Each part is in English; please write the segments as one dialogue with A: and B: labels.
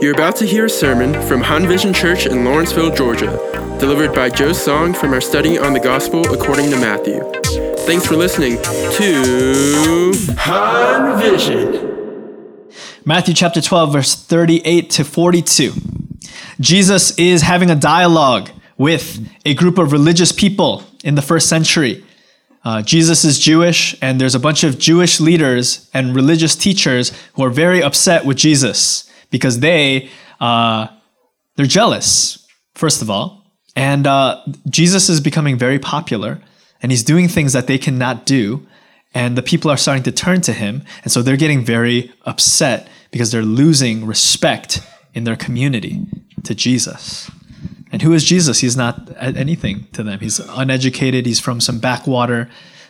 A: You're about to hear a sermon from Han Vision Church in Lawrenceville, Georgia, delivered by Joe Song from our study on the Gospel according to Matthew. Thanks for listening to Han Vision.
B: Matthew chapter 12, verse 38 to 42. Jesus is having a dialogue with a group of religious people in the first century. Uh, Jesus is Jewish, and there's a bunch of Jewish leaders and religious teachers who are very upset with Jesus because they uh, they're jealous, first of all, and uh, Jesus is becoming very popular, and he's doing things that they cannot do, and the people are starting to turn to him, and so they're getting very upset because they're losing respect in their community to Jesus. And who is Jesus? He's not anything to them. He's uneducated. He's from some backwater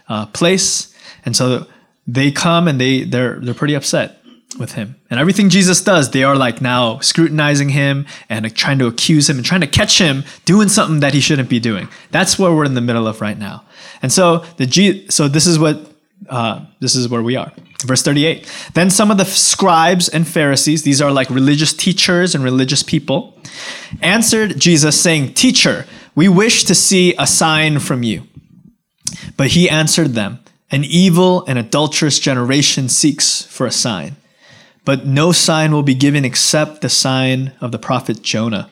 B: uh, place, and so they come and they they're they're pretty upset with him. And everything Jesus does, they are like now scrutinizing him and trying to accuse him and trying to catch him doing something that he shouldn't be doing. That's what we're in the middle of right now. And so the G, so this is what uh, this is where we are. Verse 38. Then some of the scribes and Pharisees, these are like religious teachers and religious people, answered Jesus, saying, Teacher, we wish to see a sign from you. But he answered them, An evil and adulterous generation seeks for a sign but no sign will be given except the sign of the prophet Jonah.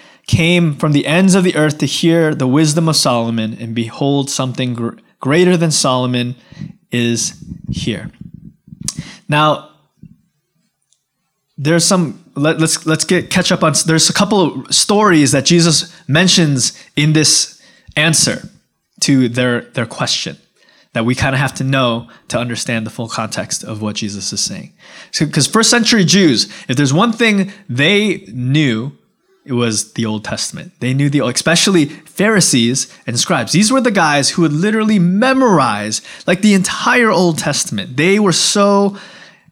B: came from the ends of the earth to hear the wisdom of Solomon, and behold, something gr- greater than Solomon is here. Now, there's some let, us let's, let's get catch up on there's a couple of stories that Jesus mentions in this answer to their their question that we kind of have to know to understand the full context of what Jesus is saying. Because so, first century Jews, if there's one thing they knew, it was the Old Testament. They knew the, especially Pharisees and scribes. These were the guys who would literally memorize like the entire Old Testament. They were so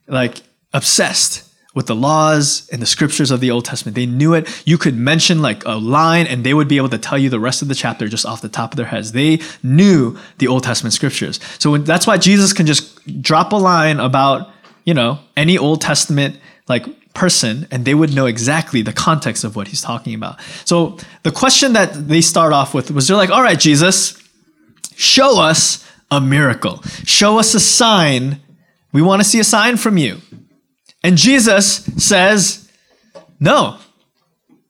B: like obsessed with the laws and the scriptures of the Old Testament. They knew it. You could mention like a line and they would be able to tell you the rest of the chapter just off the top of their heads. They knew the Old Testament scriptures. So that's why Jesus can just drop a line about, you know, any Old Testament like person and they would know exactly the context of what he's talking about. So the question that they start off with was they're like, all right, Jesus, show us a miracle. Show us a sign. We want to see a sign from you. And Jesus says, No,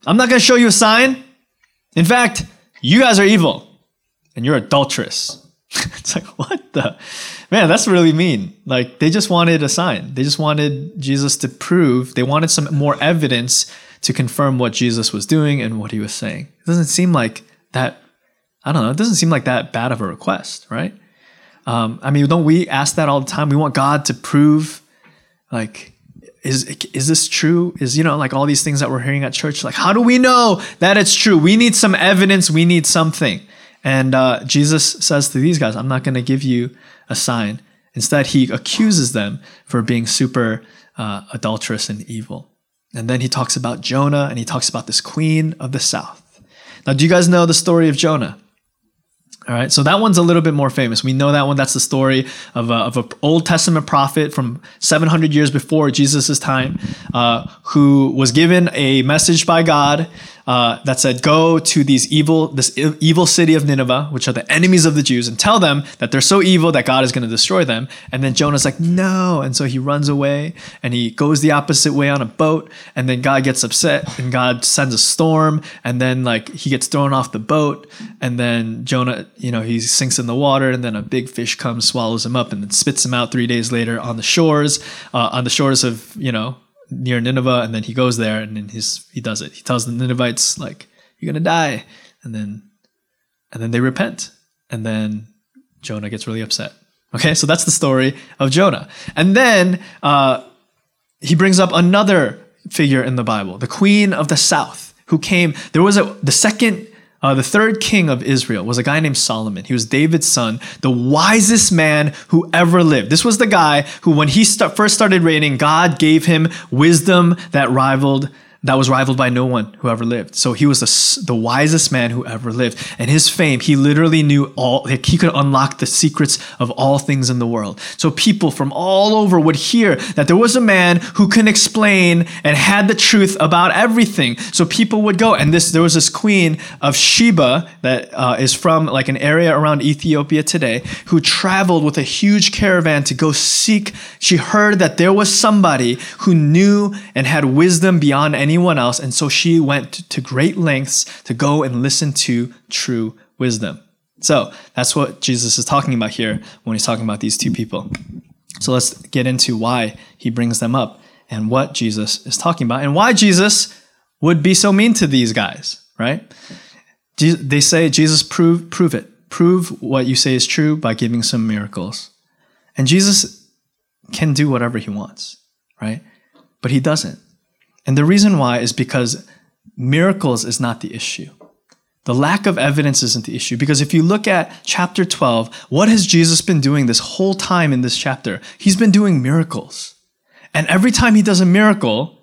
B: I'm not going to show you a sign. In fact, you guys are evil and you're adulterous. it's like, what the? Man, that's really mean. Like, they just wanted a sign. They just wanted Jesus to prove, they wanted some more evidence to confirm what Jesus was doing and what he was saying. It doesn't seem like that, I don't know, it doesn't seem like that bad of a request, right? Um, I mean, don't we ask that all the time? We want God to prove, like, is is this true? Is you know like all these things that we're hearing at church? Like, how do we know that it's true? We need some evidence. We need something. And uh, Jesus says to these guys, "I'm not going to give you a sign." Instead, he accuses them for being super uh, adulterous and evil. And then he talks about Jonah, and he talks about this queen of the south. Now, do you guys know the story of Jonah? All right, so that one's a little bit more famous. We know that one. That's the story of of an Old Testament prophet from 700 years before Jesus' time, uh, who was given a message by God uh, that said, "Go to these evil, this evil city of Nineveh, which are the enemies of the Jews, and tell them that they're so evil that God is going to destroy them." And then Jonah's like, "No," and so he runs away and he goes the opposite way on a boat, and then God gets upset and God sends a storm, and then like he gets thrown off the boat, and then Jonah, you know, he sinks in the water, and then a big fish comes, swallows him up, and then spits him out three days later on the shores, uh, on the shores of you know near Nineveh, and then he goes there and then he's he does it. He tells the Ninevites like, "You're gonna die," and then and then they repent, and then Jonah gets really upset. Okay, so that's the story of Jonah, and then uh, he brings up another figure in the Bible, the queen of the south, who came. There was a the second uh, the third king of Israel was a guy named Solomon. He was David's son, the wisest man who ever lived. This was the guy who, when he start, first started reigning, God gave him wisdom that rivaled that was rivaled by no one who ever lived. So he was the, the wisest man who ever lived. And his fame, he literally knew all, like he could unlock the secrets of all things in the world. So people from all over would hear that there was a man who can explain and had the truth about everything. So people would go. And this, there was this queen of Sheba that uh, is from like an area around Ethiopia today who traveled with a huge caravan to go seek. She heard that there was somebody who knew and had wisdom beyond any anyone else. And so she went to great lengths to go and listen to true wisdom. So that's what Jesus is talking about here when he's talking about these two people. So let's get into why he brings them up and what Jesus is talking about and why Jesus would be so mean to these guys, right? They say, Jesus, prove, prove it. Prove what you say is true by giving some miracles. And Jesus can do whatever he wants, right? But he doesn't. And the reason why is because miracles is not the issue. The lack of evidence isn't the issue. Because if you look at chapter 12, what has Jesus been doing this whole time in this chapter? He's been doing miracles. And every time he does a miracle,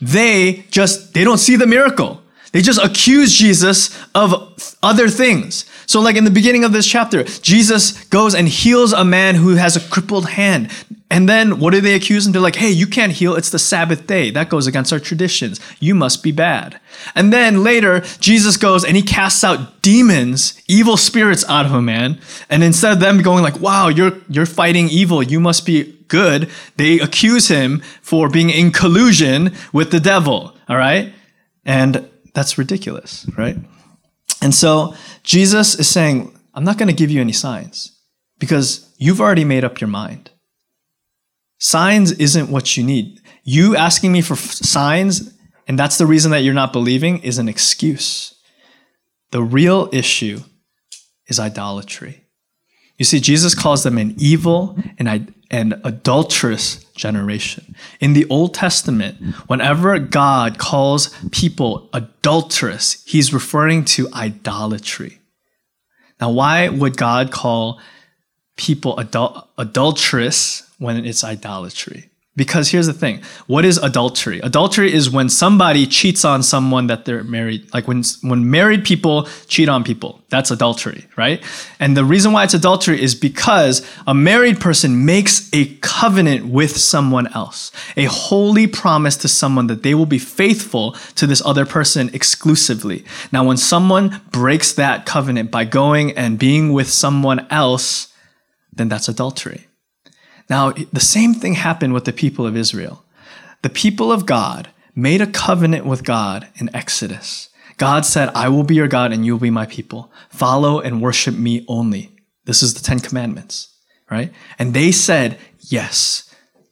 B: they just, they don't see the miracle. They just accuse Jesus of other things. So, like in the beginning of this chapter, Jesus goes and heals a man who has a crippled hand. And then what do they accuse him? They're like, hey, you can't heal. It's the Sabbath day. That goes against our traditions. You must be bad. And then later, Jesus goes and he casts out demons, evil spirits out of a man. And instead of them going like, wow, you're, you're fighting evil. You must be good. They accuse him for being in collusion with the devil. All right. And that's ridiculous, right? And so Jesus is saying, I'm not going to give you any signs because you've already made up your mind. Signs isn't what you need. You asking me for f- signs, and that's the reason that you're not believing, is an excuse. The real issue is idolatry. You see, Jesus calls them an evil and, and adulterous generation. In the Old Testament, whenever God calls people adulterous, he's referring to idolatry. Now, why would God call people adul- adulterous when it's idolatry. Because here's the thing what is adultery? Adultery is when somebody cheats on someone that they're married, like when, when married people cheat on people. That's adultery, right? And the reason why it's adultery is because a married person makes a covenant with someone else, a holy promise to someone that they will be faithful to this other person exclusively. Now, when someone breaks that covenant by going and being with someone else, then that's adultery. Now, the same thing happened with the people of Israel. The people of God made a covenant with God in Exodus. God said, I will be your God and you will be my people. Follow and worship me only. This is the Ten Commandments, right? And they said, Yes.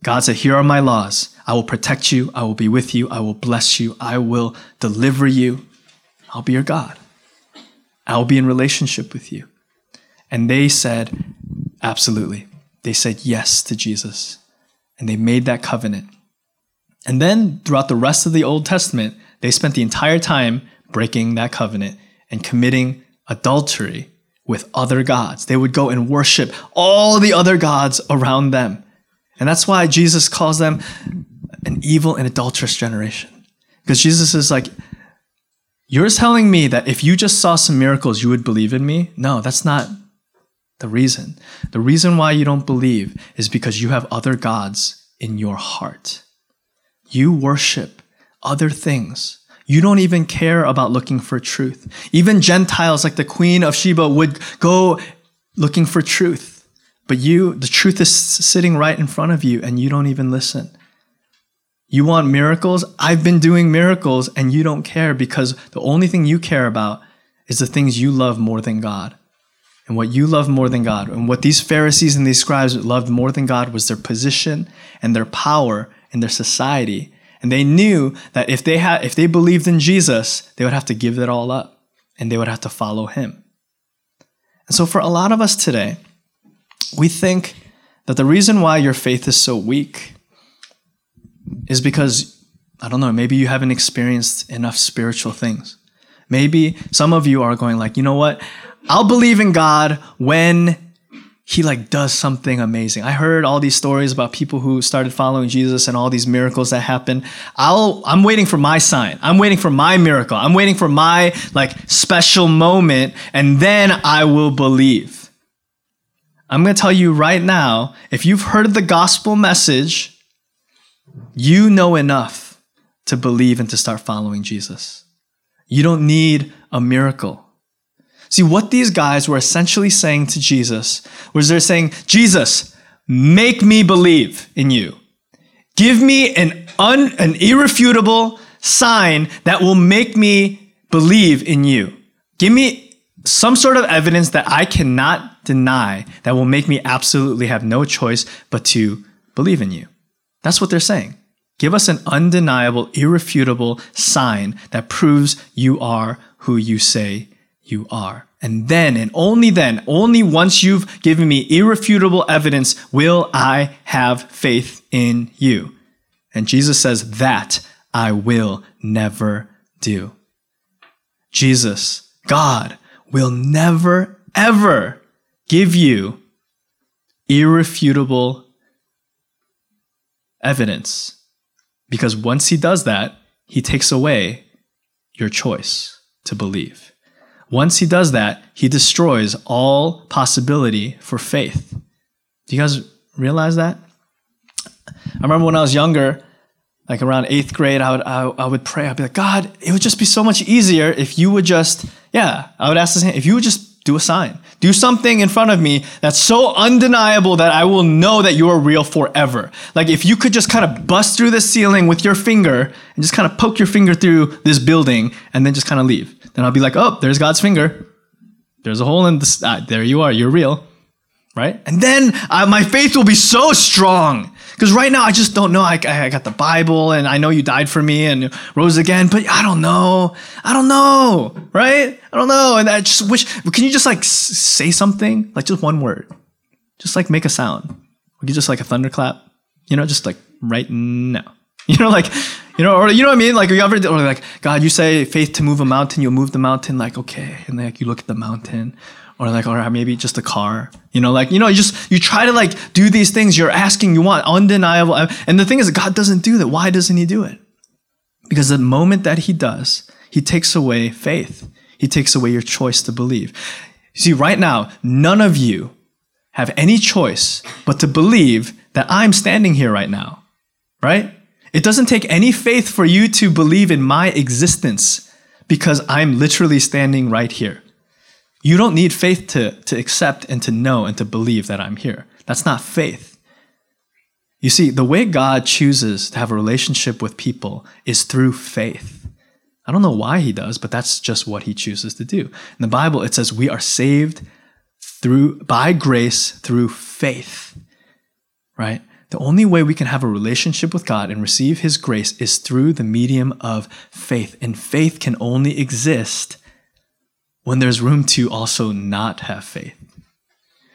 B: God said, Here are my laws. I will protect you. I will be with you. I will bless you. I will deliver you. I'll be your God. I will be in relationship with you. And they said, Absolutely they said yes to Jesus and they made that covenant. And then throughout the rest of the Old Testament, they spent the entire time breaking that covenant and committing adultery with other gods. They would go and worship all the other gods around them. And that's why Jesus calls them an evil and adulterous generation. Because Jesus is like, You're telling me that if you just saw some miracles, you would believe in me? No, that's not the reason. The reason why you don't believe is because you have other gods in your heart. You worship other things. You don't even care about looking for truth. Even Gentiles like the Queen of Sheba would go looking for truth. But you, the truth is sitting right in front of you and you don't even listen. You want miracles? I've been doing miracles and you don't care because the only thing you care about is the things you love more than God and what you love more than God. And what these Pharisees and these scribes loved more than God was their position and their power in their society. And they knew that if they had if they believed in Jesus, they would have to give it all up and they would have to follow him. And so for a lot of us today, we think that the reason why your faith is so weak is because I don't know, maybe you haven't experienced enough spiritual things. Maybe some of you are going like, you know what? I'll believe in God when he like does something amazing. I heard all these stories about people who started following Jesus and all these miracles that happen. I'll I'm waiting for my sign. I'm waiting for my miracle. I'm waiting for my like special moment and then I will believe. I'm going to tell you right now, if you've heard the gospel message, you know enough to believe and to start following Jesus. You don't need a miracle. See, what these guys were essentially saying to Jesus was they're saying, Jesus, make me believe in you. Give me an, un, an irrefutable sign that will make me believe in you. Give me some sort of evidence that I cannot deny that will make me absolutely have no choice but to believe in you. That's what they're saying. Give us an undeniable, irrefutable sign that proves you are who you say you are. And then, and only then, only once you've given me irrefutable evidence, will I have faith in you. And Jesus says, That I will never do. Jesus, God, will never, ever give you irrefutable evidence. Because once he does that, he takes away your choice to believe. Once he does that, he destroys all possibility for faith. Do you guys realize that? I remember when I was younger, like around eighth grade, I would I, I, would pray. I'd be like, God, it would just be so much easier if you would just, yeah. I would ask this, if you would just do a sign, do something in front of me that's so undeniable that I will know that you are real forever. Like if you could just kind of bust through the ceiling with your finger and just kind of poke your finger through this building and then just kind of leave then I'll be like, oh, there's God's finger. There's a hole in this. Ah, there you are. You're real. Right? And then uh, my faith will be so strong. Because right now I just don't know. I, I got the Bible and I know you died for me and rose again, but I don't know. I don't know. Right? I don't know. And I just wish, can you just like say something? Like just one word. Just like make a sound. Could just like a thunderclap. You know, just like right now. You know, like you know, or you know what I mean? Like you ever or like God, you say faith to move a mountain, you'll move the mountain. Like okay, and like you look at the mountain, or like or maybe just a car. You know, like you know, you just you try to like do these things. You're asking, you want undeniable, uh, and the thing is, God doesn't do that. Why doesn't He do it? Because the moment that He does, He takes away faith. He takes away your choice to believe. You see, right now, none of you have any choice but to believe that I'm standing here right now, right? It doesn't take any faith for you to believe in my existence because I'm literally standing right here. You don't need faith to, to accept and to know and to believe that I'm here. That's not faith. You see, the way God chooses to have a relationship with people is through faith. I don't know why he does, but that's just what he chooses to do. In the Bible, it says we are saved through by grace through faith. Right? The only way we can have a relationship with God and receive His grace is through the medium of faith. And faith can only exist when there's room to also not have faith.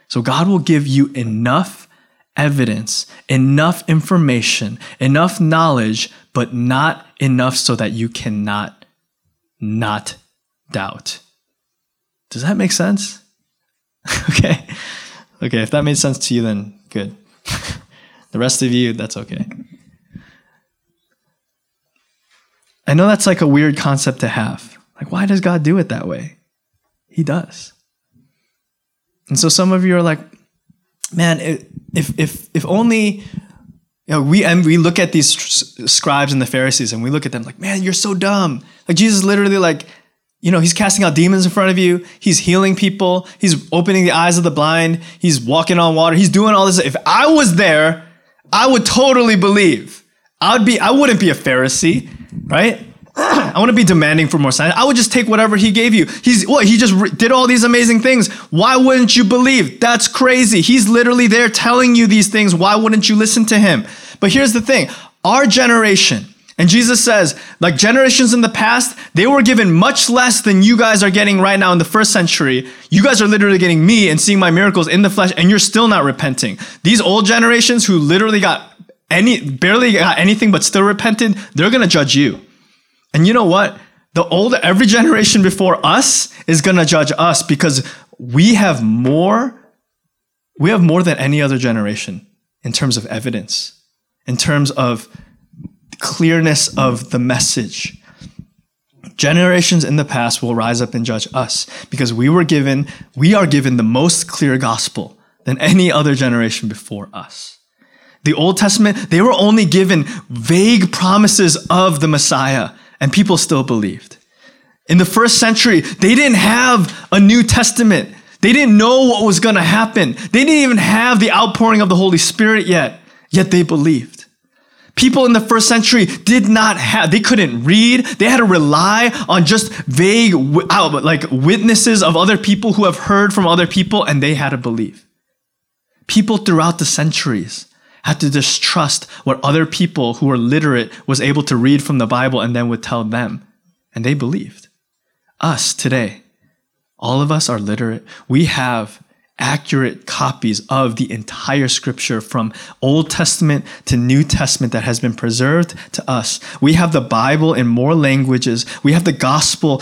B: So God will give you enough evidence, enough information, enough knowledge, but not enough so that you cannot not doubt. Does that make sense? okay. Okay, if that made sense to you, then good. The rest of you, that's okay. I know that's like a weird concept to have. Like, why does God do it that way? He does. And so some of you are like, man, if if if only you know, we and we look at these scribes and the Pharisees and we look at them like, man, you're so dumb. Like Jesus literally like, you know, he's casting out demons in front of you. He's healing people. He's opening the eyes of the blind. He's walking on water. He's doing all this. If I was there, I would totally believe. I would be I wouldn't be a Pharisee, right? I want to be demanding for more signs. I would just take whatever he gave you. He's what he just re- did all these amazing things. Why wouldn't you believe? That's crazy. He's literally there telling you these things. Why wouldn't you listen to him? But here's the thing. Our generation, and Jesus says, like generations in the past, they were given much less than you guys are getting right now in the first century. You guys are literally getting me and seeing my miracles in the flesh, and you're still not repenting. These old generations who literally got any barely got anything but still repented, they're to judge you. And you know what? The old every generation before us is going to judge us because we have more we have more than any other generation in terms of evidence, in terms of clearness of the message. Generations in the past will rise up and judge us because we were given, we are given the most clear gospel than any other generation before us. The Old Testament, they were only given vague promises of the Messiah, and people still believed. In the first century, they didn't have a New Testament. They didn't know what was going to happen. They didn't even have the outpouring of the Holy Spirit yet, yet they believed. People in the first century did not have, they couldn't read. They had to rely on just vague, uh, like witnesses of other people who have heard from other people, and they had to believe. People throughout the centuries had to distrust what other people who were literate was able to read from the Bible and then would tell them. And they believed. Us today, all of us are literate. We have accurate copies of the entire scripture from Old Testament to New Testament that has been preserved to us. We have the Bible in more languages. We have the gospel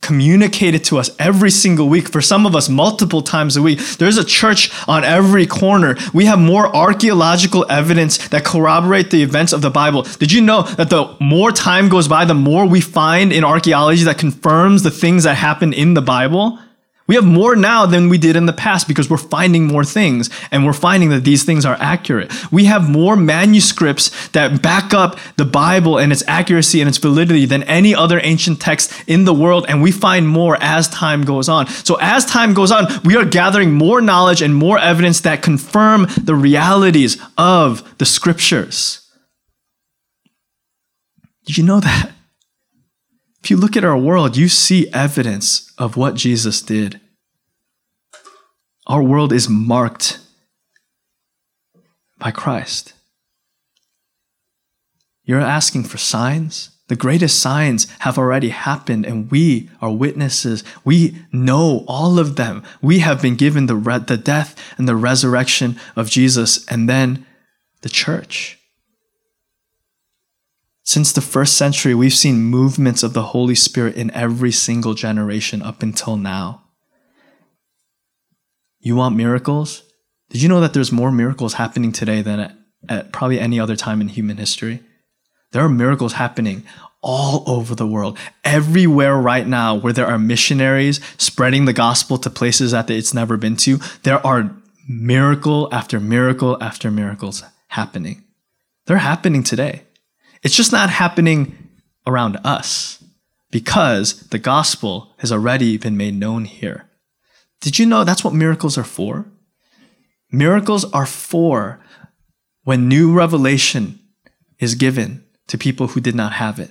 B: communicated to us every single week. For some of us, multiple times a week. There's a church on every corner. We have more archaeological evidence that corroborate the events of the Bible. Did you know that the more time goes by, the more we find in archaeology that confirms the things that happen in the Bible? We have more now than we did in the past because we're finding more things and we're finding that these things are accurate. We have more manuscripts that back up the Bible and its accuracy and its validity than any other ancient text in the world, and we find more as time goes on. So, as time goes on, we are gathering more knowledge and more evidence that confirm the realities of the scriptures. Did you know that? If you look at our world, you see evidence of what Jesus did. Our world is marked by Christ. You're asking for signs? The greatest signs have already happened, and we are witnesses. We know all of them. We have been given the, re- the death and the resurrection of Jesus, and then the church. Since the first century, we've seen movements of the Holy Spirit in every single generation up until now. You want miracles? Did you know that there's more miracles happening today than at, at probably any other time in human history? There are miracles happening all over the world, everywhere right now where there are missionaries spreading the gospel to places that it's never been to. There are miracle after miracle after miracles happening. They're happening today. It's just not happening around us because the gospel has already been made known here. Did you know that's what miracles are for? Miracles are for when new revelation is given to people who did not have it.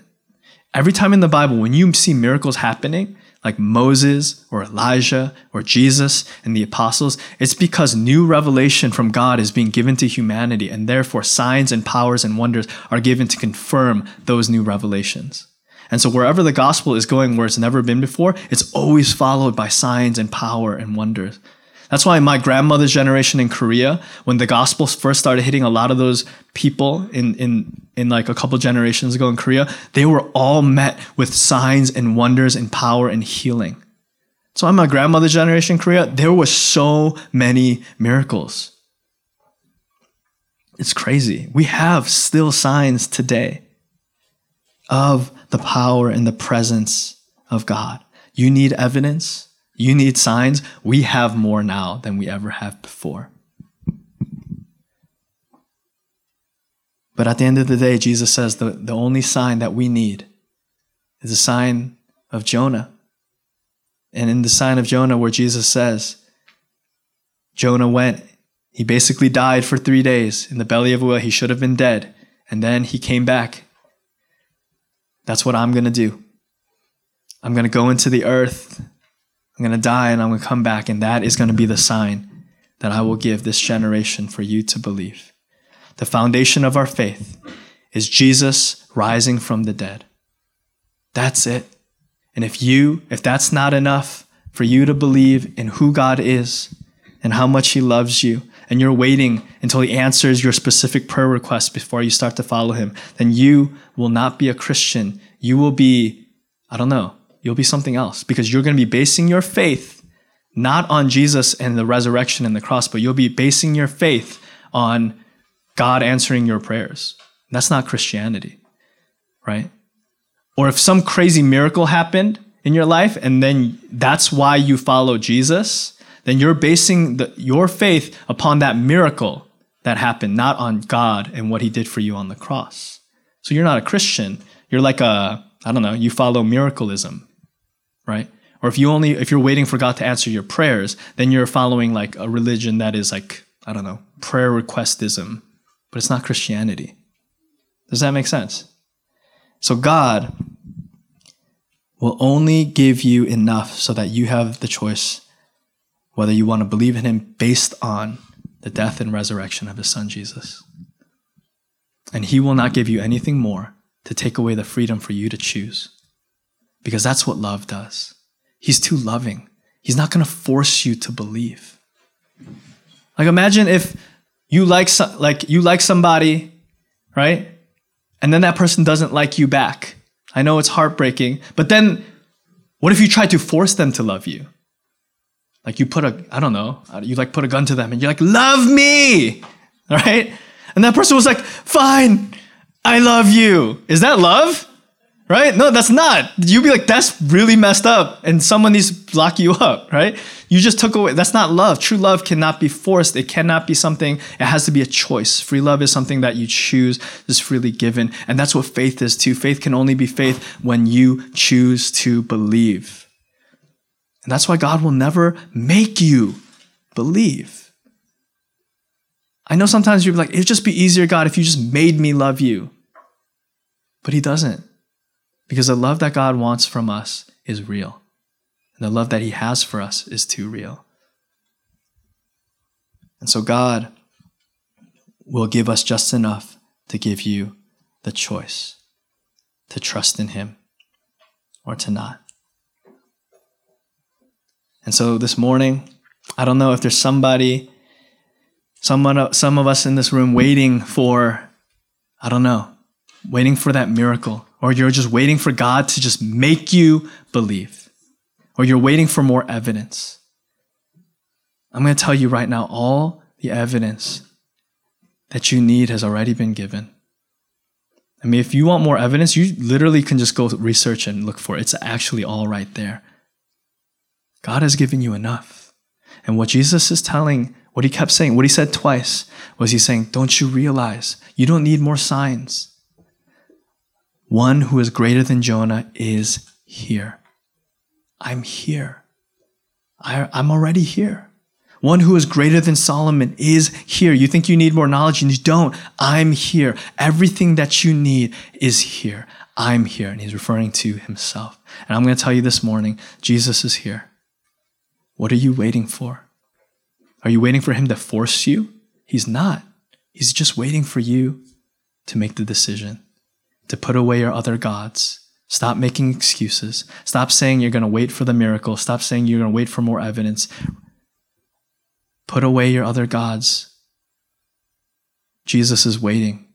B: Every time in the Bible, when you see miracles happening, like Moses or Elijah or Jesus and the apostles, it's because new revelation from God is being given to humanity, and therefore signs and powers and wonders are given to confirm those new revelations. And so, wherever the gospel is going where it's never been before, it's always followed by signs and power and wonders. That's why my grandmother's generation in Korea, when the gospel first started hitting a lot of those people in, in, in like a couple generations ago in Korea, they were all met with signs and wonders and power and healing. So on my grandmother's generation in Korea, there were so many miracles. It's crazy. We have still signs today of the power and the presence of God. You need evidence you need signs. We have more now than we ever have before. But at the end of the day, Jesus says the, the only sign that we need is a sign of Jonah. And in the sign of Jonah, where Jesus says, Jonah went, he basically died for three days in the belly of a whale. He should have been dead. And then he came back. That's what I'm going to do. I'm going to go into the earth I'm going to die and I'm going to come back, and that is going to be the sign that I will give this generation for you to believe. The foundation of our faith is Jesus rising from the dead. That's it. And if you, if that's not enough for you to believe in who God is and how much He loves you and you're waiting until he answers your specific prayer request before you start to follow him, then you will not be a Christian. You will be, I don't know, you'll be something else because you're going to be basing your faith not on Jesus and the resurrection and the cross, but you'll be basing your faith on God answering your prayers. That's not Christianity, right? Or if some crazy miracle happened in your life and then that's why you follow Jesus, then you're basing the, your faith upon that miracle that happened, not on God and what he did for you on the cross. So you're not a Christian. You're like a, I don't know, you follow miracleism, right? Or if you only if you're waiting for God to answer your prayers, then you're following like a religion that is like, I don't know, prayer requestism, but it's not Christianity. Does that make sense? So God will only give you enough so that you have the choice whether you want to believe in him based on the death and resurrection of his son Jesus. And he will not give you anything more to take away the freedom for you to choose. Because that's what love does. He's too loving. He's not going to force you to believe. Like imagine if you like so, like you like somebody, right? And then that person doesn't like you back. I know it's heartbreaking, but then what if you try to force them to love you? Like you put a I don't know, uh, you like put a gun to them and you're like, "Love me." Right? And that person was like, "Fine. I love you." Is that love? Right? No, that's not. You'd be like, that's really messed up, and someone needs to lock you up, right? You just took away. That's not love. True love cannot be forced. It cannot be something. It has to be a choice. Free love is something that you choose, is freely given, and that's what faith is too. Faith can only be faith when you choose to believe, and that's why God will never make you believe. I know sometimes you're like, it'd just be easier, God, if you just made me love you. But He doesn't. Because the love that God wants from us is real. And the love that He has for us is too real. And so God will give us just enough to give you the choice to trust in Him or to not. And so this morning, I don't know if there's somebody, someone, some of us in this room waiting for, I don't know, waiting for that miracle or you're just waiting for God to just make you believe, or you're waiting for more evidence. I'm going to tell you right now all the evidence that you need has already been given. I mean, if you want more evidence, you literally can just go research and look for it. It's actually all right there. God has given you enough. And what Jesus is telling, what he kept saying, what he said twice, was he saying, Don't you realize you don't need more signs? One who is greater than Jonah is here. I'm here. I, am already here. One who is greater than Solomon is here. You think you need more knowledge and you don't. I'm here. Everything that you need is here. I'm here. And he's referring to himself. And I'm going to tell you this morning Jesus is here. What are you waiting for? Are you waiting for him to force you? He's not. He's just waiting for you to make the decision to put away your other gods. Stop making excuses. Stop saying you're going to wait for the miracle. Stop saying you're going to wait for more evidence. Put away your other gods. Jesus is waiting.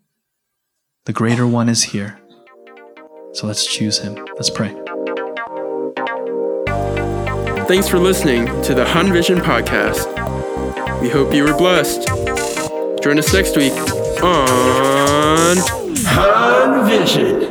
B: The greater one is here. So let's choose him. Let's pray.
A: Thanks for listening to the Han Vision podcast. We hope you were blessed. Join us next week on Han Vision.